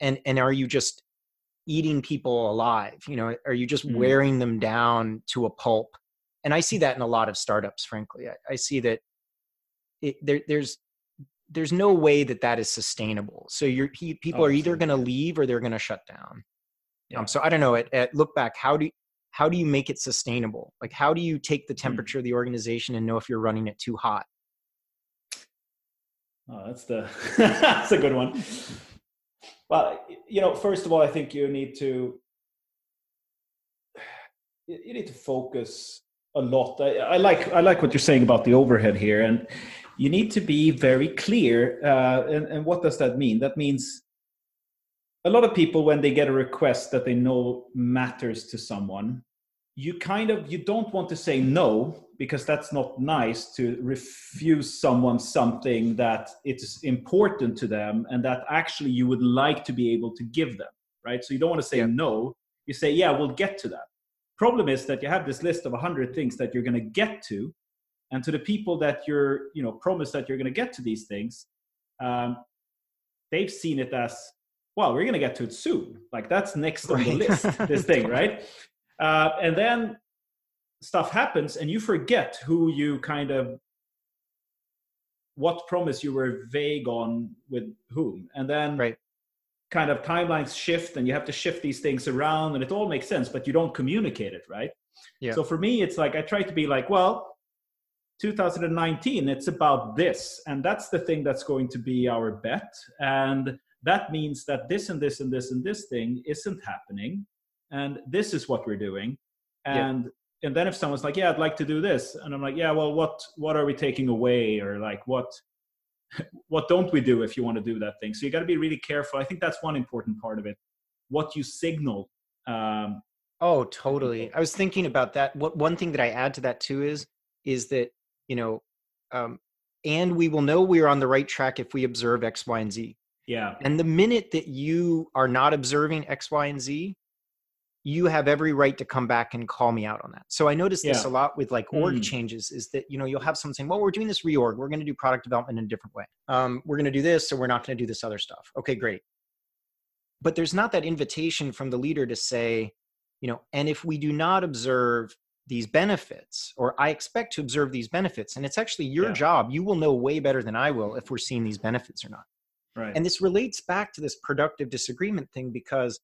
B: and and are you just eating people alive you know are you just mm-hmm. wearing them down to a pulp and i see that in a lot of startups frankly i, I see that it, there, there's there's no way that that is sustainable so you're people oh, are either going to leave or they're going to shut down yeah. um, so i don't know at, at Lookback how do you, how do you make it sustainable like how do you take the mm. temperature mm. of the organization and know if you're running it too hot
A: Oh, that's the that's a good one. Well, you know, first of all, I think you need to you need to focus a lot. I, I like I like what you're saying about the overhead here, and you need to be very clear. Uh, and, and what does that mean? That means a lot of people when they get a request that they know matters to someone, you kind of you don't want to say no because that's not nice to refuse someone something that it's important to them and that actually you would like to be able to give them right? So you don't want to say yeah. no. You say yeah we'll get to that. Problem is that you have this list of 100 things that you're going to get to and to the people that you're you know promise that you're going to get to these things um, they've seen it as well we're going to get to it soon. Like that's next on the list this thing right uh, and then stuff happens and you forget who you kind of what promise you were vague on with whom and then
B: right.
A: kind of timelines shift and you have to shift these things around and it all makes sense but you don't communicate it right
B: yeah.
A: so for me it's like i try to be like well 2019 it's about this and that's the thing that's going to be our bet and that means that this and this and this and this thing isn't happening and this is what we're doing. And yeah. and then if someone's like yeah i'd like to do this and i'm like yeah well what what are we taking away? Or like what what don't we do if you want to do that thing? So you got to be really careful. I think that's one important part of it. What you signal um,
B: oh totally. i was thinking about that. What one thing that i add to that too is is that you know um, and we will know we're on the right track if we observe x y and z.
A: Yeah.
B: And the minute that you are not observing x y and z you have every right to come back and call me out on that. So I noticed this
A: Yeah.
B: a lot with like org
A: Mm.
B: changes is that, you know, you'll have someone saying, well, we're doing this reorg. We're going to do product development in a different way. Um, we're going to do this, so we're not going to do this other stuff. Okay, great. But there's not that invitation from the leader to say, you know, and if we do not observe these benefits, or I expect to observe these benefits, and it's actually your
A: Yeah.
B: job, you will know way better than I will if we're seeing these benefits or not.
A: right
B: And this relates back to this productive disagreement thing because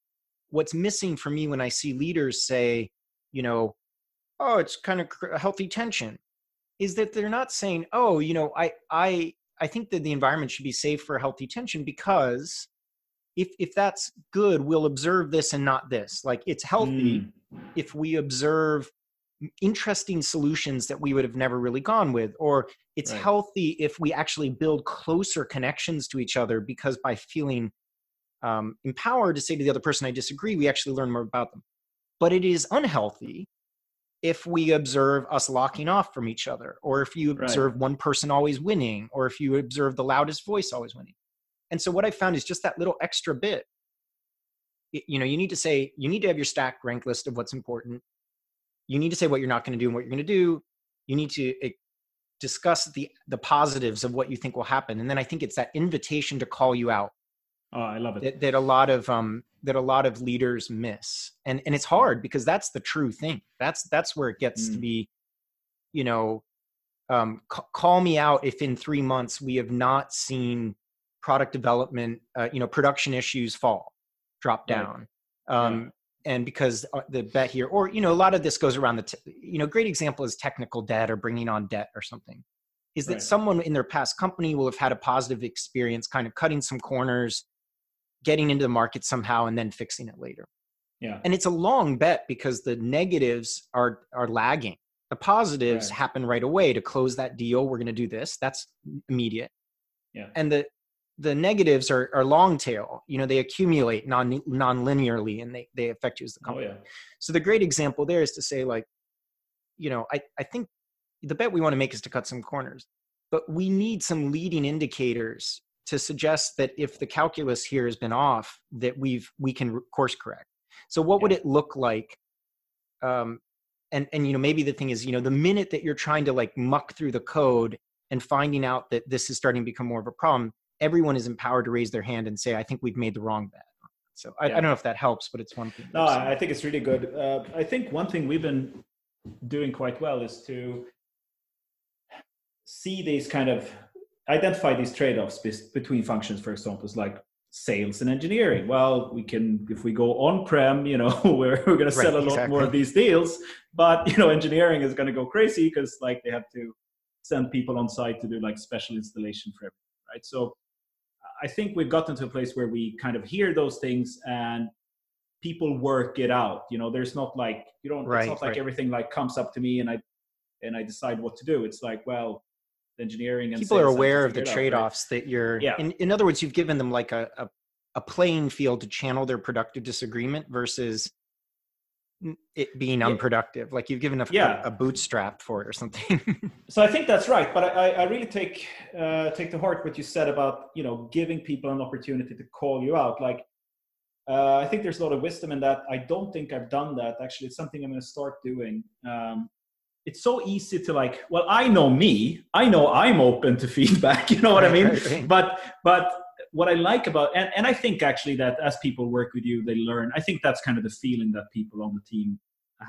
B: what's missing for me when I see leaders say, you know, oh, it's kind of a healthy tension, is that they're not saying, oh, you know, I I I think that the environment should be safe for a healthy tension because if if that's good, we'll observe this and not this. Like it's healthy
A: Mm.
B: if we observe interesting solutions that we would have never really gone with or it's
A: Right.
B: healthy if we actually build closer connections to each other because by feeling um, empowered to say to the other person i disagree we actually learn more about them. But it is unhealthy if we observe us locking off from each other or if you
A: Right.
B: observe one person always winning or if you observe the loudest voice always winning. And so what i found is just that little extra bit you know you need to say you need to have your stack rank list of what's important. You need to say what you're not going to do and what you're going to do. You need to eh, discuss the the positives of what you think will happen and then i think it's that invitation to call you out
A: oh i love it
B: that, that a lot of um that a lot of leaders miss and and it's hard because that's the true thing that's that's where it gets to
A: Mm.
B: be you know um ca- call me out if in three months we have not seen product development uh, you know production issues fall drop
A: Right.
B: down um and because uh, the bet here or you know a lot of this goes around the t- you know great example is technical debt or bringing on debt or something is that
A: Right.
B: someone in their past company will have had a positive experience kind of cutting some corners getting into the market somehow and then fixing it later.
A: Yeah.
B: And it's a long bet because the negatives are are lagging. The positives
A: Right.
B: happen right away to close that deal we're going to do this. That's immediate.
A: Yeah.
B: and the the negatives are, are long tail. You know they accumulate non non-linearly and they, they affect you as the company.
A: oh
B: company.
A: yeah.
B: So the great example there is to say like you know i, I think the bet we want to make is to cut some corners but we need some leading indicators to suggest that if the calculus here has been off that we've we can course correct so what would it look like um and and you know maybe the thing is you know the minute that you're trying to like muck through the code and finding out that this is starting to become more of a problem everyone is empowered to raise their hand and say i think we've made the wrong bet so I, I don't know if that helps but it's one thing
A: No,
B: I've seen.
A: I I think it's really good. Uh, I think one thing we've been doing quite well is to see these kind of identify these trade-offs between functions. For example, it's like sales and engineering. Well, we can if we go on-prem, you know, we're we're going to sell
B: Right,
A: a lot more of these deals, but you know, engineering is going to go crazy because like they have to send people on site to do like special installation for everything, right? So I think we've gotten to a place where we kind of hear those things and people work it out. You know, there's not like you don't.
B: Right,
A: it's not like
B: right.
A: everything like comes up to me and I and I decide what to do. It's like well, engineering and
B: people are
A: sales have to
B: aware of the
A: out, right?
B: trade-offs that you're
A: Yeah.
B: in, in other words you've given them like a, a, a playing field to channel their productive disagreement versus it being
A: Yeah.
B: unproductive like you've given a,
A: Yeah.
B: a, a bootstrap for it or something
A: So I think that's right, but I, I- I really take uh, take to heart what you said about you know giving people an opportunity to call you out. Like uh, I think there's a lot of wisdom in that. I don't think I've done that. Actually, it's something I'm going to start doing. Um, it's so easy to like. Well, I know me. I know I'm open to feedback. You know what I mean?
B: right, right.
A: But but what I like about and and I think actually that as people work with you, they learn. I think that's kind of the feeling that people on the team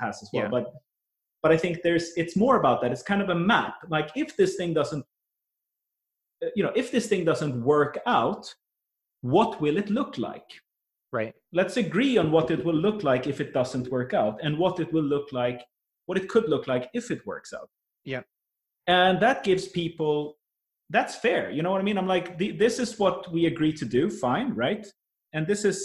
A: has as well.
B: Yeah.
A: But but I think there's it's more about that. It's kind of a map. Like if this thing doesn't, uh, you know, if this thing doesn't work out, what will it look like?
B: right
A: Let's agree on what it will look like if it doesn't work out, and what it will look like, what it could look like if it works out.
B: Yeah.
A: And that gives people. That's fair. You know what I mean? I'm like, the, this is what we agree to do. Fine, right? And this is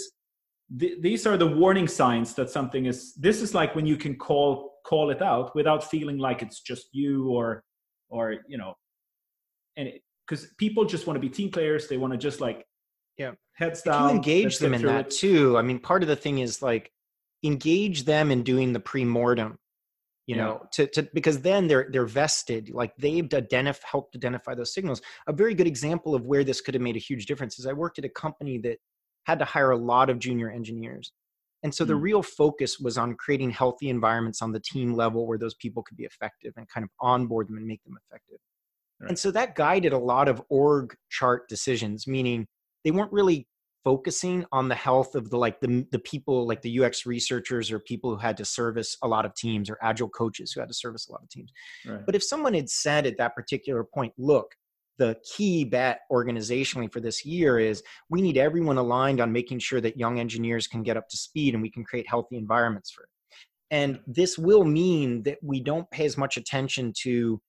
A: th- these are the warning signs that something is this is like when you can call call it out without feeling like it's just you or or you know and because people just want to be team players they want to just like
B: Yeah.
A: Heads
B: if
A: down.
B: you engage them in that
A: it.
B: too i mean part of the thing is like engage them in doing the pre-mortem you
A: Yeah.
B: know to, to because then they're they're vested like they've identif- helped identify those signals a very good example of where this could have made a huge difference is i worked at a company that had to hire a lot of junior engineers and so the
A: Mm.
B: real focus was on creating healthy environments on the team level where those people could be effective and kind of onboard them and make them effective
A: Right.
B: and so that guided a lot of org chart decisions meaning they weren't really focusing on the health of the like the, the people like the ux researchers or people who had to service a lot of teams or agile coaches who had to service a lot of teams.
A: Right.
B: but if someone had said at that particular point look the key bet organizationally for this year is we need everyone aligned on making sure that young engineers can get up to speed and we can create healthy environments for it. And this will mean that we don't pay as much attention to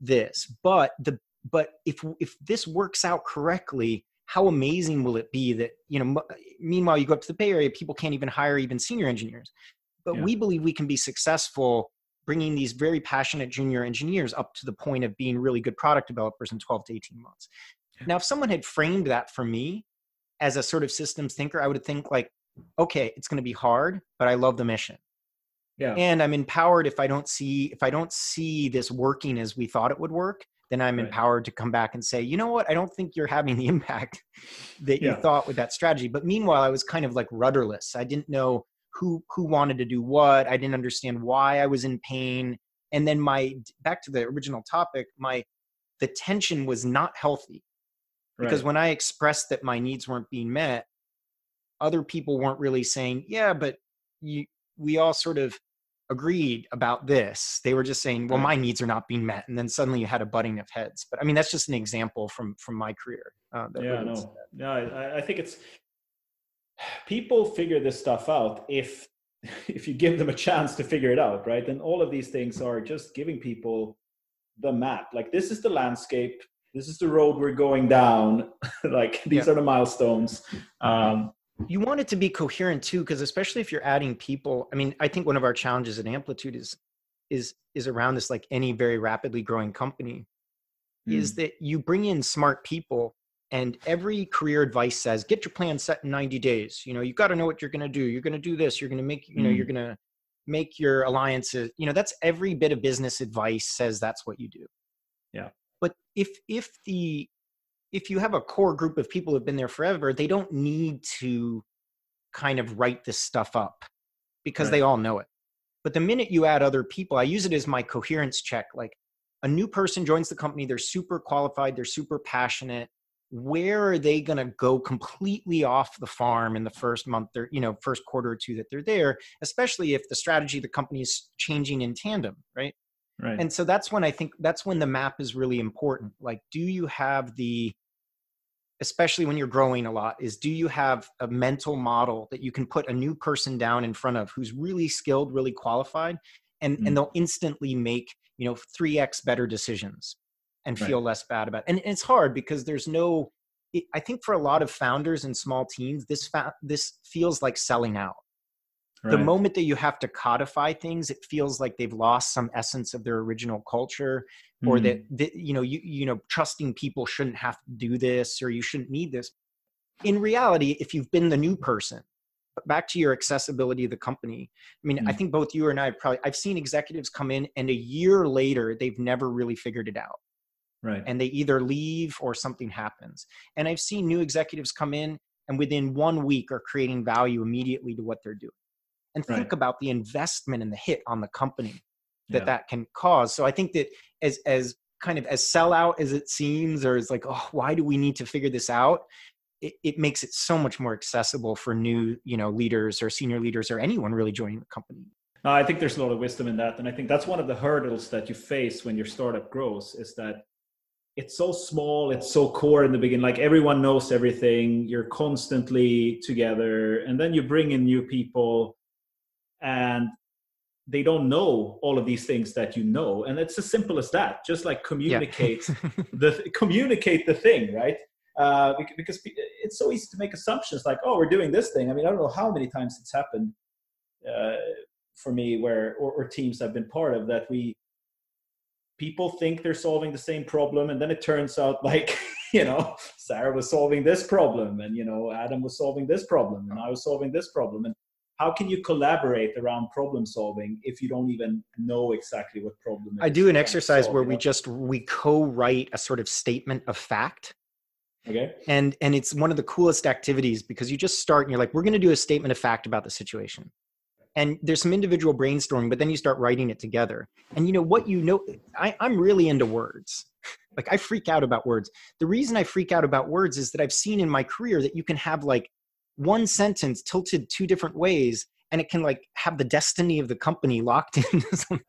B: this but the but if if this works out correctly how amazing will it be that you know m- meanwhile you go up to the bay area people can't even hire even senior engineers but
A: Yeah.
B: we believe we can be successful bringing these very passionate junior engineers up to the point of being really good product developers in 12 to 18 months now if someone had framed that for me as a sort of systems thinker i would think like okay it's going to be hard but i love the mission
A: Yeah.
B: and i'm empowered if i don't see if i don't see this working as we thought it would work then i'm
A: Right.
B: empowered to come back and say you know what? I don't think you're having the impact that you thought with that strategy. But meanwhile i was kind of like rudderless. I didn't know who who wanted to do what. I didn't understand why i was in pain. And then my back to the original topic my the tension was not healthy. Because
A: Right.
B: when i expressed that my needs weren't being met other people weren't really saying yeah but you we all sort of agreed about this they were just saying well my needs are not being met and then suddenly you had a butting of heads but i mean that's just an example from from my career uh,
A: yeah, no, no. I, I think it's people figure this stuff out if if you give them a chance to figure it out, right? And all of these things are just giving people the map. Like this is the landscape. This is the road we're going down. like these
B: Yeah.
A: are the milestones. Um,
B: you want it to be coherent too because especially if you're adding people i mean i think one of our challenges at amplitude is is is around this like any very rapidly growing company is that you bring in smart people and every career advice says get your plan set in 90 days. You know you've got to know what you're going to do. You're going to do this. You're going to make you know
A: Mm.
B: you're going to make your alliances. You know that's every bit of business advice says that's what you do.
A: Yeah.
B: but if if the if you have a core group of people who've been there forever they don't need to kind of write this stuff up because
A: Right.
B: they all know it but the minute you add other people i use it as my coherence check like a new person joins the company they're super qualified they're super passionate where are they going to go completely off the farm in the first month or you know first quarter or two that they're there especially if the strategy of the company is changing in tandem right
A: right.
B: and so that's when i think that's when the map is really important like do you have the especially when you're growing a lot is do you have a mental model that you can put a new person down in front of who's really skilled really qualified and
A: Mm.
B: and they'll instantly make you know 3x better decisions and
A: Right.
B: feel less bad about it and it's hard because there's no it, i think for a lot of founders and small teams this fa- this feels like selling out the moment that you have to codify things it feels like they've lost some essence of their original culture or
A: Mm.
B: that, that you know you you know trusting people shouldn't have to do this or you shouldn't need this in reality if you've been the new person back to your accessibility of the company i mean i
A: Mm.
B: think both you and i probably i've seen executives come in and a year later they've never really figured it out
A: right.
B: and they either leave or something happens and i've seen new executives come in and within one week are creating value immediately to what they're doing and think
A: Right.
B: about the investment and the hit on the company that
A: Yeah.
B: that can cause so i think that as as kind of as sellout as it seems or as like oh why do we need to figure this out it, it makes it so much more accessible for new you know leaders or senior leaders or anyone really joining the company
A: No, I think there's a lot of wisdom in that, and I think that's one of the hurdles that you face when your startup grows is that it's so small, it's so core in the beginning. Like everyone knows everything, you're constantly together, and then you bring in new people, and they don't know all of these things that you know, and it's as simple as that. Just like communicate the communicate the thing, right? Uh, because it's so easy to make assumptions like, oh, we're doing this thing. I mean, I don't know how many times it's happened uh, for me where or, or teams I've been part of that we people think they're solving the same problem, and then it turns out like you know sarah was solving this problem and you know adam was solving this problem and i was solving this problem and how can you collaborate around problem solving if you don't even know exactly what problem
B: i do an exercise where we just we co-write a sort of statement of fact.
A: Okay.
B: And and it's one of the coolest activities because you just start and you're like we're going to do a statement of fact about the situation. And there's some individual brainstorming but then you start writing it together. And you know what you know I, i'm really into words. Like i freak out about words. The reason i freak out about words is that i've seen in my career that you can have like one sentence tilted two different ways and it can like have the destiny of the company locked in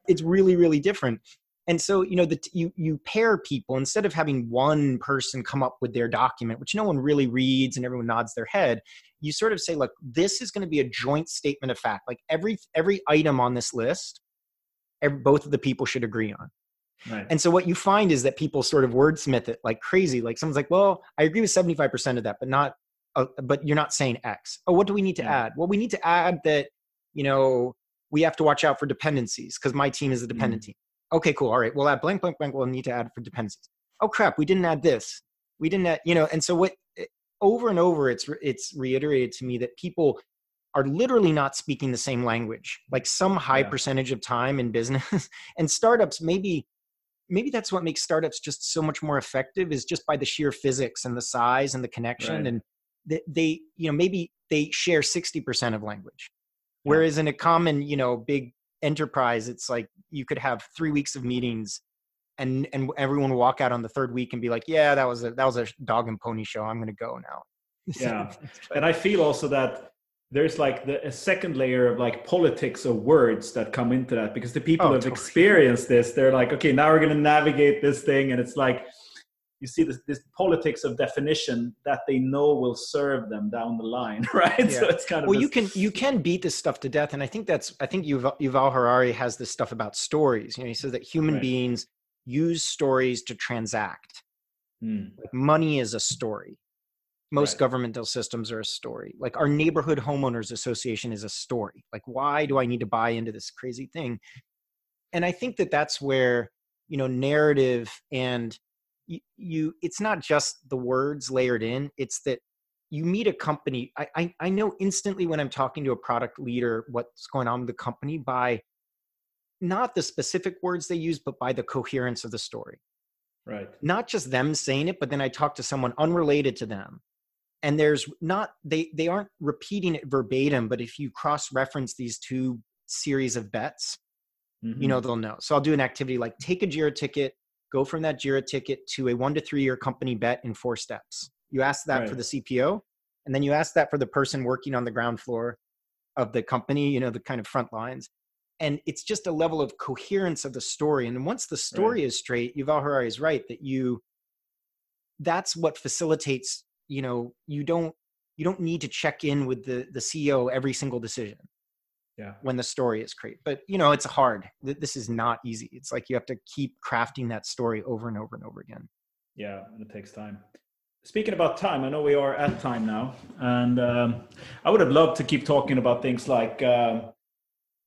B: it's really really different and so you know that you you pair people instead of having one person come up with their document which no one really reads and everyone nods their head you sort of say look this is going to be a joint statement of fact like every every item on this list every, both of the people should agree on Right. And so what you find is that people sort of wordsmith it like crazy. Like someone's like, "Well, I agree with seventy five percent of that, but not uh, but you're not saying X. Oh, what do we need to yeah. add? Well, we need to add that, you know, we have to watch out for dependencies because my team is a dependent mm. team. Okay, cool. All right. We'll add blank, blank, blank. We'll need to add for dependencies. Oh, crap. We didn't add this. We didn't add, you know, and so what eh, over and over it's it's reiterated to me that people are literally not speaking the same language like some high yeah. percentage of time in business and startups maybe maybe that's what makes startups just so much more effective is just by the sheer physics and the size and the connection right. and they, they you know maybe they share 60% of language. Whereas in a common you know big enterprise it's like you could have three weeks of meetings and and everyone walk out on the third week and be like yeah that was a that was a dog and pony show. I'm going to go now.
A: Yeah. And i feel also that there's like the a second layer of like politics of words that come into that because the people oh, have totally. experienced this they're like okay now we're going to navigate this thing. And it's like you see this, this politics of definition that they know will serve them down the line right yeah.
B: so it's kind of well this... you can you can beat this stuff to death and i think that's i think yuval, yuval harari has this stuff about stories you know he says that human right. beings use stories to transact hmm. like money is a story most right. governmental systems are a story like our neighborhood homeowners association is a story like why do i need to buy into this crazy thing and i think that that's where you know narrative and you, you it's not just the words layered in it's that you meet a company I, I, I know instantly when i'm talking to a product leader what's going on with the company by not the specific words they use but by the coherence of the story.
A: Right.
B: Not just them saying it but then i talk to someone unrelated to them. And there's not they they aren't repeating it verbatim but if you cross reference these two series of bets mm-hmm. you know they'll know. So i'll do an activity like take a jira ticket go from that Jira ticket to a one to three year company bet in four steps. You ask that right. for the CPO, and then you ask that for the person working on the ground floor of the company, you know, the kind of front lines. And it's just a level of coherence of the story. And once the story right. is straight, Yuval Harari is right that you, that's what facilitates, you know, you don't, you don't need to check in with the, the CEO every single decision
A: yeah.
B: when the story is great but you know it's hard. This is not easy. It's like you have to keep crafting that story over and over and over again.
A: Yeah and it takes time. Speaking about time i know we are at time now and um, i would have loved to keep talking about things like um,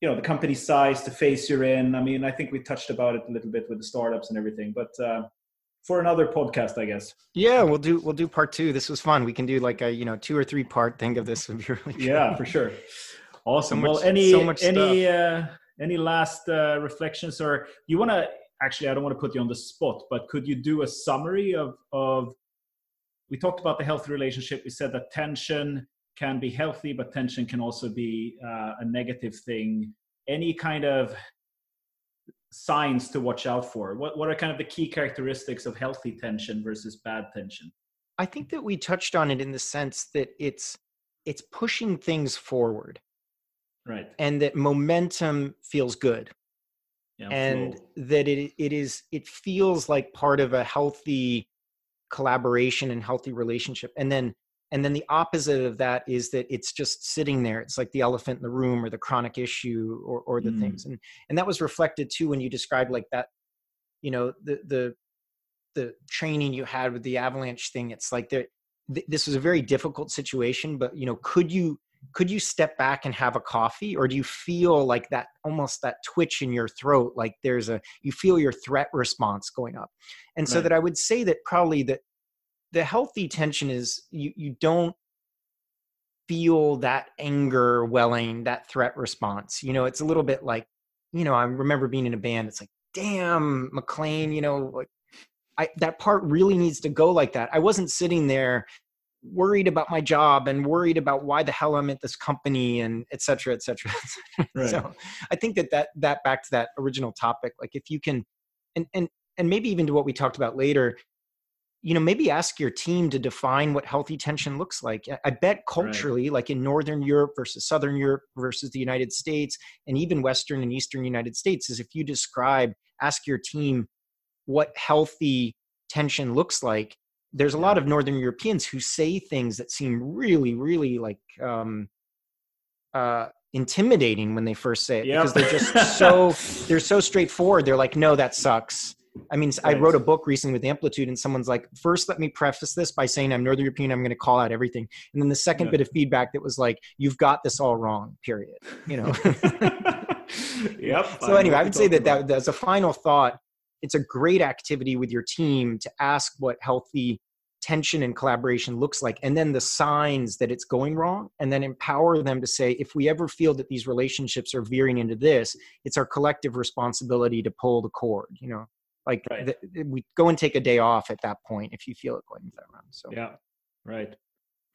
A: you know the company size the phase you're in. I mean i think we touched about it a little bit with the startups and everything but uh, for another podcast i guess.
B: Yeah we'll do we'll do part two. This was fun. We can do like a you know two or three part thing of this. Would be really
A: yeah for sure Awesome. So much, well, any so any uh, any last uh, reflections, or you want to actually? I don't want to put you on the spot, but could you do a summary of of? We talked about the healthy relationship. We said that tension can be healthy, but tension can also be uh, a negative thing. Any kind of signs to watch out for? What what are kind of the key characteristics of healthy tension versus bad tension?
B: I think that we touched on it in the sense that it's it's pushing things forward
A: right
B: and that momentum feels good yeah, and flow. that it it is it feels like part of a healthy collaboration and healthy relationship and then and then the opposite of that is that it's just sitting there it's like the elephant in the room or the chronic issue or or the mm. things and and that was reflected too when you described like that you know the the the training you had with the avalanche thing it's like there this was a very difficult situation but you know could you could you step back and have a coffee or do you feel like that almost that twitch in your throat like there's a you feel your threat response going up and so right. that i would say that probably that the healthy tension is you you don't feel that anger welling, that threat response. You know, it's a little bit like, you know, I remember being in a band. It's like, damn, McLean, you know, like I, that part really needs to go like that. I wasn't sitting there worried about my job and worried about why the hell I'm at this company and et cetera, et cetera. Right. So I think that, that that back to that original topic, like if you can, and, and, and maybe even to what we talked about later, you know, maybe ask your team to define what healthy tension looks like. I bet culturally, right. like in Northern Europe versus Southern Europe versus the United States, and even Western and Eastern United States, is if you describe, ask your team what healthy tension looks like. There's a lot of Northern Europeans who say things that seem really, really like um, uh, intimidating when they first say it yep. because they're just so they're so straightforward. They're like, "No, that sucks." I mean, right. I wrote a book recently with Amplitude, and someone's like, first, let me preface this by saying I'm Northern European. I'm going to call out everything, and then the second yeah. bit of feedback that was like, you've got this all wrong. Period. You know.
A: yep.
B: So anyway, I would say that, that as a final thought, it's a great activity with your team to ask what healthy tension and collaboration looks like and then the signs that it's going wrong and then empower them to say if we ever feel that these relationships are veering into this it's our collective responsibility to pull the cord you know like right. the, we go and take a day off at that point if you feel it going that round. So
A: yeah, right.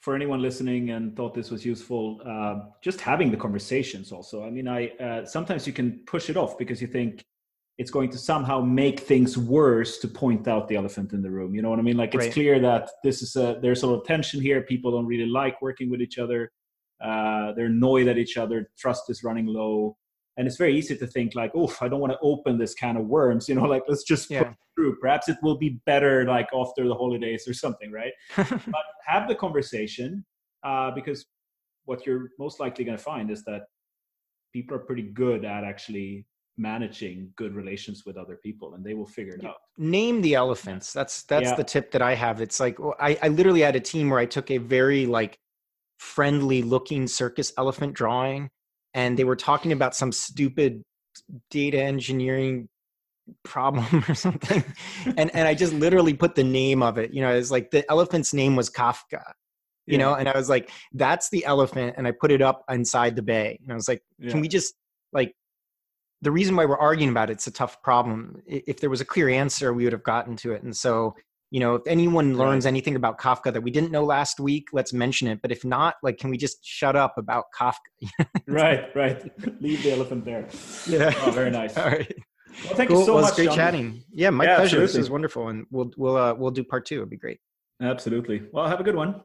A: For anyone listening and thought this was useful, uh, just having the conversations. Also, I mean, I uh, sometimes you can push it off because you think it's going to somehow make things worse to point out the elephant in the room. You know what I mean? Like it's right. clear that this is a there's a lot of tension here. People don't really like working with each other. Uh, they're annoyed at each other. Trust is running low and it's very easy to think like oh i don't want to open this kind of worms you know like let's just yeah. through perhaps it will be better like after the holidays or something right but have the conversation uh, because what you're most likely going to find is that people are pretty good at actually managing good relations with other people and they will figure it out.
B: Name the elephants. That's that's yeah. the tip that i have. It's like I, I literally had a team where i took a very like friendly looking circus elephant drawing and they were talking about some stupid data engineering problem or something. And and i just literally put the name of it. You know it's like the elephant's name was kafka you yeah. know and i was like that's the elephant and i put it up inside the bay. And i was like can we just like the reason why we're arguing about it, it's a tough problem if there was a clear answer we would have gotten to it. And so you know if anyone learns right. anything about kafka that we didn't know last week let's mention it. But if not like can we just shut up about kafka?
A: Right right. Leave the elephant there. Yeah. Oh, very nice.
B: All right.
A: Well thank cool. you so
B: well,
A: much
B: great John. chatting. Yeah my yeah, pleasure. Absolutely. this is wonderful and we'll we'll uh, we'll do part two. It'd be great.
A: Absolutely. Well have a good one